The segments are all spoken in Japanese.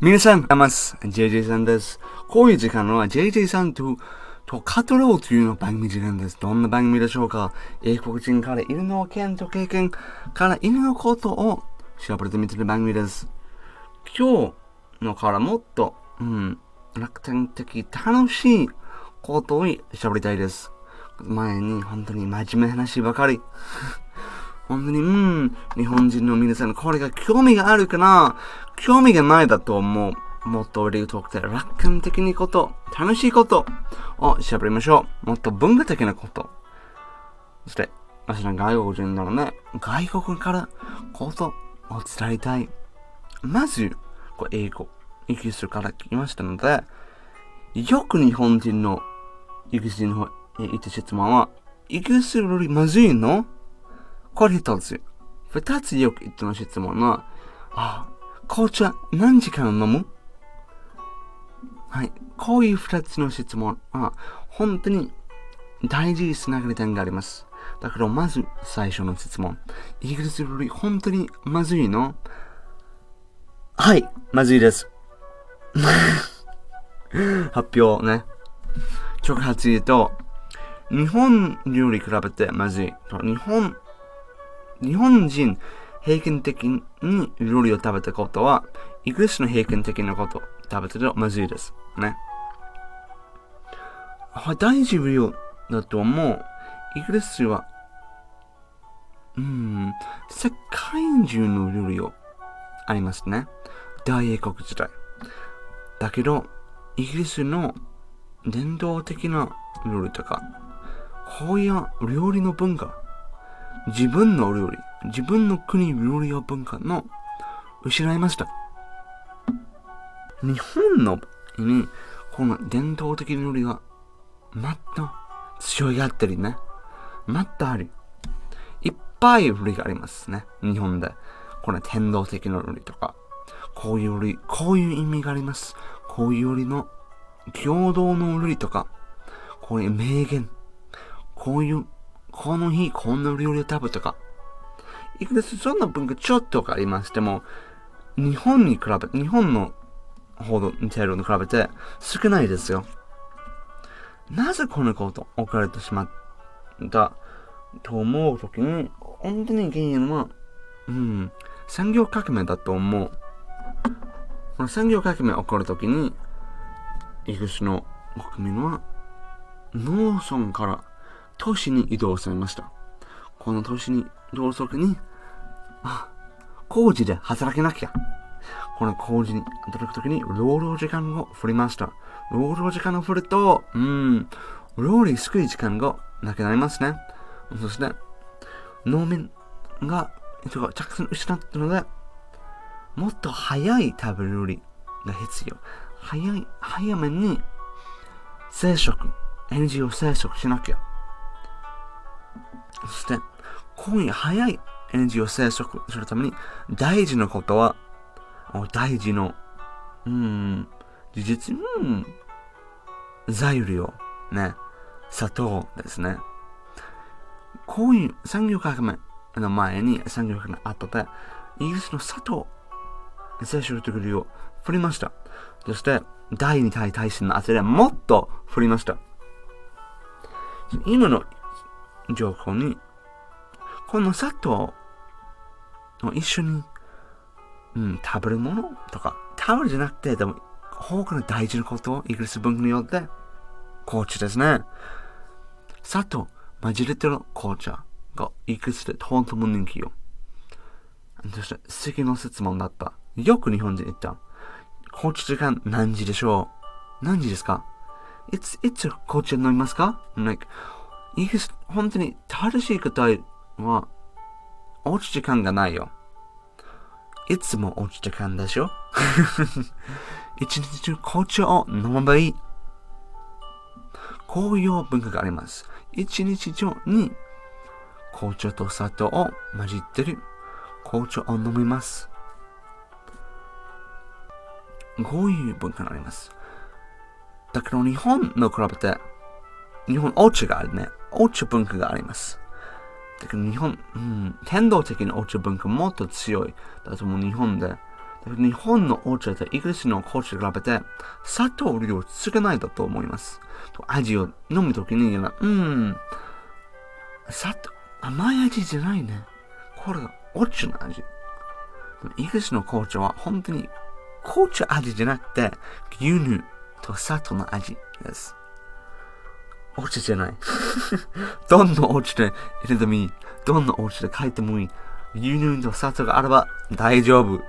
皆さん、あます。JJ さんです。こういう時間は JJ さんと、と語ろうというの番組時間です。どんな番組でしょうか？英国人から犬の件と経験から犬のことを調べてみてる番組です。今日のからもっと、うん、楽天的楽しいことを喋りたいです。前に本当に真面目な話ばかり。本当に、うん、日本人の皆さん、これが興味があるかな興味がないだと思う。もっと理由とって楽観的にこと、楽しいことを喋りましょう。もっと文化的なこと。そして、私は外国人なので、外国からことを伝えたい。まず、こう英語、イギリスから来ましたので、よく日本人のイギリス人の言った質問は、イギリスよりまずいの？これ一つ。二つよく言っての質問は、あ、紅茶何時間飲む？はい。こういう二つの質問は、本当に大事につながり点があります。だからまず最初の質問。イギリスより本当にまずいの？はい、まずいです。発表ね。直発言うと、日本料理比べてまずい。日本、日本人平均的に料理を食べたことは、イギリスの平均的なこと食べてるとまずいです。ね。大事量だと思う。イギリスは、うん、世界中の料理をありますね。大英国時代。だけど、イギリスの伝統的な料理とか、こういう料理の文化、自分の料理、自分の国料理や文化の失いました。日本のに、この伝統的料理が、また強いがってりね。またある。いっぱい料理がありますね。日本で。この天道的な料理とか。こういう料理、こういう意味があります。こういう料理の共同の料理とか。こういう名言。こういう、この日こんな料理を食べたか。いくらそんな文化ちょっとがありましても、日本に比べ、日本のほど似てるの比べて少ないですよ。なぜこんなこと起これてしまったと思うときに、本当に原因は、うん、産業革命だと思う。この産業革命起こるときに、イギリスの国民は農村から都市に移動されました。この都市に移動するときに、あ、工事で働けなきゃ。この工事に働くときに労働時間を振りました。労働時間を振ると、うん、料理少い時間がなくなりますね。そして、農民が人がたくさん失ったので、もっと早い食べる料理が必要。早い、早めに生殖、エネルギーを生殖しなきゃ。そして、今夜早いエネルギーを生殖するために大事なことは大事の、うん、事実、うん、材料、ね、砂糖ですね。こういう産業革命の前に産業革命の後で、イギリスの砂糖、摂取というを振りました。そして、第二大大戦の後でもっと振りました。今の情報に、この砂糖を一緒にうん、食べるものとか、食べるじゃなくて、でも、他の大事なことをイギリス文化によって、紅茶ですね。砂糖混じれてる紅茶がイギリスでとても人気よ。そして、次の質問だった。よく日本人言った。紅茶時間何時でしょう？何時ですか？いつ、いつ紅茶飲みますか？Like, イギリス、本当に正しい答えは、おうち時間がないよ。いつも落ち時間でしょ？一日中紅茶を飲めばいい。こういう文化があります。一日中に紅茶と砂糖を混じってる紅茶を飲みます。こういう文化があります。だけど日本の比べて、日本お茶があるね。お茶文化があります。だけど日本、うん、天道的なお茶文化もっと強い。だともう日本でだから日本のお茶とイギリスの紅茶と比べて、砂糖量少ないだと思います。味を飲むときに、うん、砂糖、甘い味じゃないね。これがお茶の味。イギリスの紅茶は本当に紅茶味じゃなくて、牛乳と砂糖の味です。お茶じゃない。どんなお茶で入れてもいい。どんなお茶で書いてもいい。牛乳と砂糖があれば大丈夫。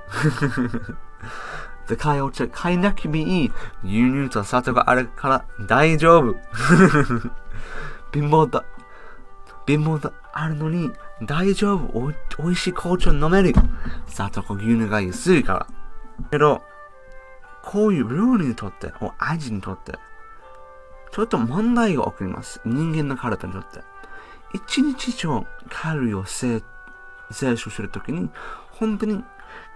で、買いお茶、買いなくてもいい。牛乳と砂糖があるから大丈夫。貧乏だ。貧乏だ。あるのに大丈夫。おいおいしい紅茶飲める。砂糖と牛乳が安いから。けど、こういう料理にとって、お味にとって、ちょっと問題が起こります。人間の体にとって。一日上カロリーを摂取するときに、本当に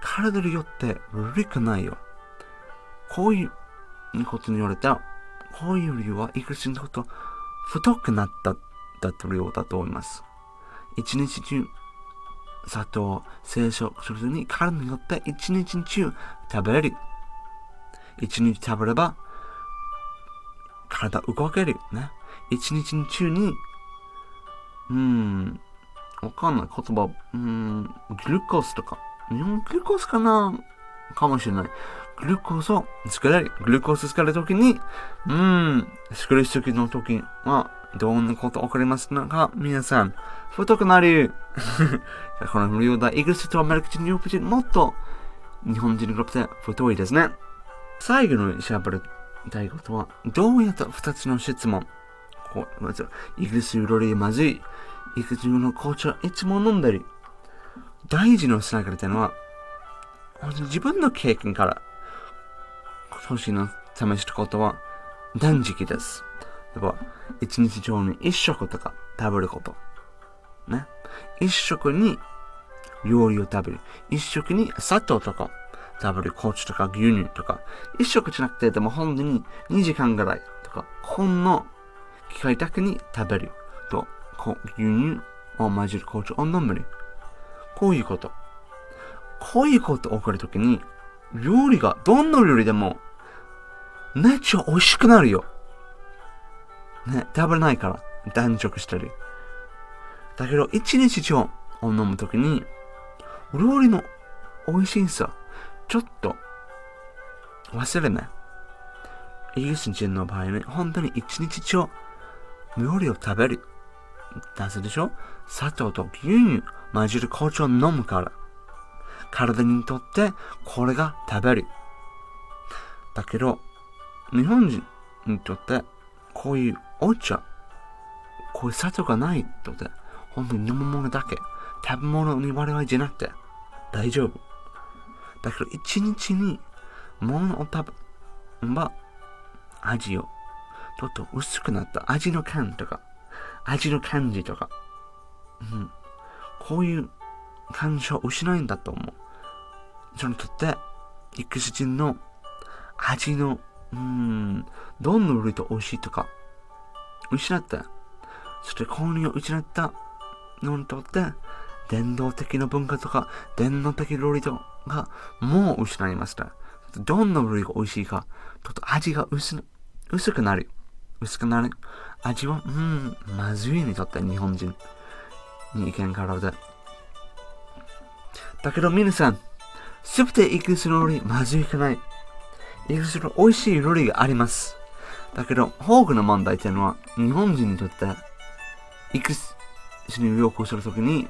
体によって悪くないよ。こういうことに言われた、こういう理由はイギリスにと太くなっただというだと思います。一日中砂糖を摂取するときに体によって一日中食べれる。一日食べれば体動けるね。一日中に、うーん、わかんない。言葉、うーん、グルコースとか、日本グルコースかな。かもしれない。グルコースを作れる。グルコース作るときに、うーん、作る時の時は、どんなこと起こりますか。皆さん、太くなる。この理由で、イギリスとアメリカ人、ヨーロッパ人、もっと日本人に比べて太いですね。最後の喋りたいことは、どうやって二つの質問？こうまず、イギリスよりまずい。イギリスの紅茶いつも飲んでる。大事なつながりというのは、自分の経験から、今年の試したことは、断食です。例えば、一日上に一食とか食べること。ね。一食に料理を食べる。一食に砂糖とか食べる。紅茶とか牛乳とか。一食じゃなくて、でも本当に2時間ぐらいとか、ほんの機械だけに食べる。と、こう牛乳を混じる紅茶を飲む。こういうこと。こういうことを起こるときに、料理が、どんな料理でも、めっちゃ美味しくなるよ。ね、食べれないから、断食したり。だけど、一日中を飲むときに、料理の美味しさ、ちょっと、忘れない。イギリス人の場合ね、本当に一日中、料理を食べる。なぜでしょ？砂糖と牛乳混じる紅茶を飲むから。体にとってこれが食べる。だけど、日本人にとってこういうお茶、こういう砂糖がないとて、本当に飲むものだけ、食べ物に我々じゃなくて大丈夫。だけど一日に物を食べば味をちょっと薄くなった味の感とか、味の感じとか、うん、こういう感情を失うんだと思う。そのとって、イクス人の味の、うん、どんな料理と美味しいとか、失った。そして購入を失ったのにとって、伝統的な文化とか、伝統的料理とか、もう失いました。どんな料理が美味しいか、ちょっと味が薄薄くなる。薄くなる。味は、うん、まずいにとって日本人に意見からで。だけど皆さん、すべてイギリス料理まずいくない。イギリスの美味しい料理があります。だけど、多くの問題っていうのは、日本人にとって、イギリスに旅行するときに、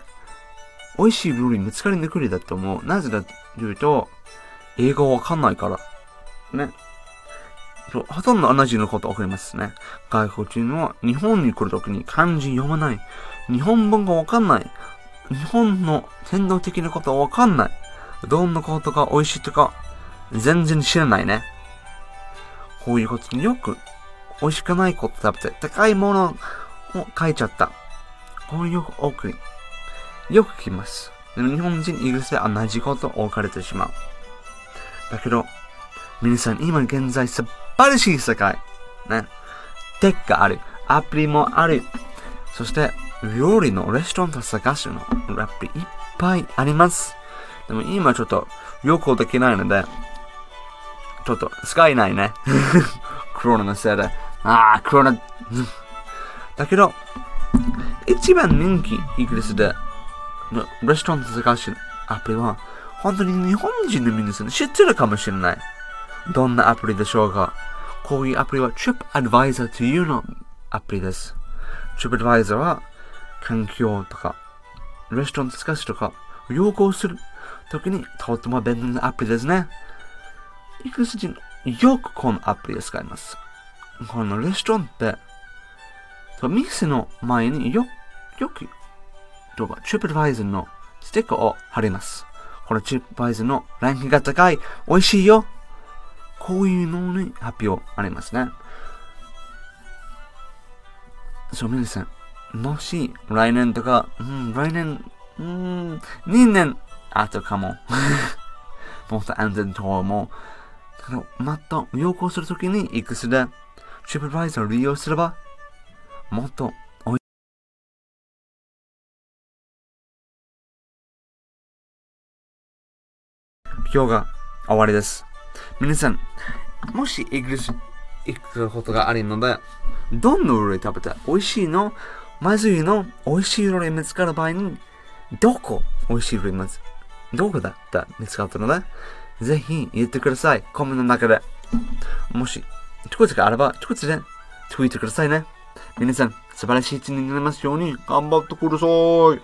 美味しい料理見つかりにくいだと思う。なぜだというと、英語わかんないから。ね。そうほとんど同じのこと起こりますね。外国人は日本に来るときに漢字読まない。日本文がわかんない。日本の伝統的なことわかんない。どんなことが美味しいとか、全然知らないね。こういうことによく、美味しくないこと食べて、高いものを書いちゃった。こういうよく多く、よく聞きます。でも日本人、イギリスで同じことを置かれてしまう。だけど、皆さん、今現在素晴らしい世界。ね。テックがある。アプリもある。そして、料理のレストランと探すの、やっぱりいっぱいあります。でも今ちょっと旅行できないので、ちょっと使えないね。コロナのせいで。ああ、コロナ。だけど、一番人気イギリスでレストラン探しアプリは、本当に日本人の皆さん知ってるかもしれない。どんなアプリでしょうかこういうアプリは TripAdvisor というのアプリです。TripAdvisor は環境とか、レストラン探しとか、要望するときにとっても便利なアプリですね。イギリス人、よくこのアプリを使います。このレストランって、店の前によ、よく、とか、TripAdvisor のステッカーを貼ります。この TripAdvisor のランキングが高い、美味しいよ。こういうのに発表ありますね。そう、皆さん、もし来年とか、うん、来年、うん、2年後かも。もっと安全と思う。また旅行するときにいくつで TripAdvisor を利用すれば、もっと今日が終わりです。皆さん、もしイギリス行くことがあるので、どんな料理食べた美味しいの？まずいの？美味しい料理見つかる場合に、どこ美味しい料理まず、どこだった見つかったので、ぜひ言ってください。コメントの中で。もし、一つがあれば、一つで、ツイートくださいね。皆さん、素晴らしい一年になりますように、頑張ってください。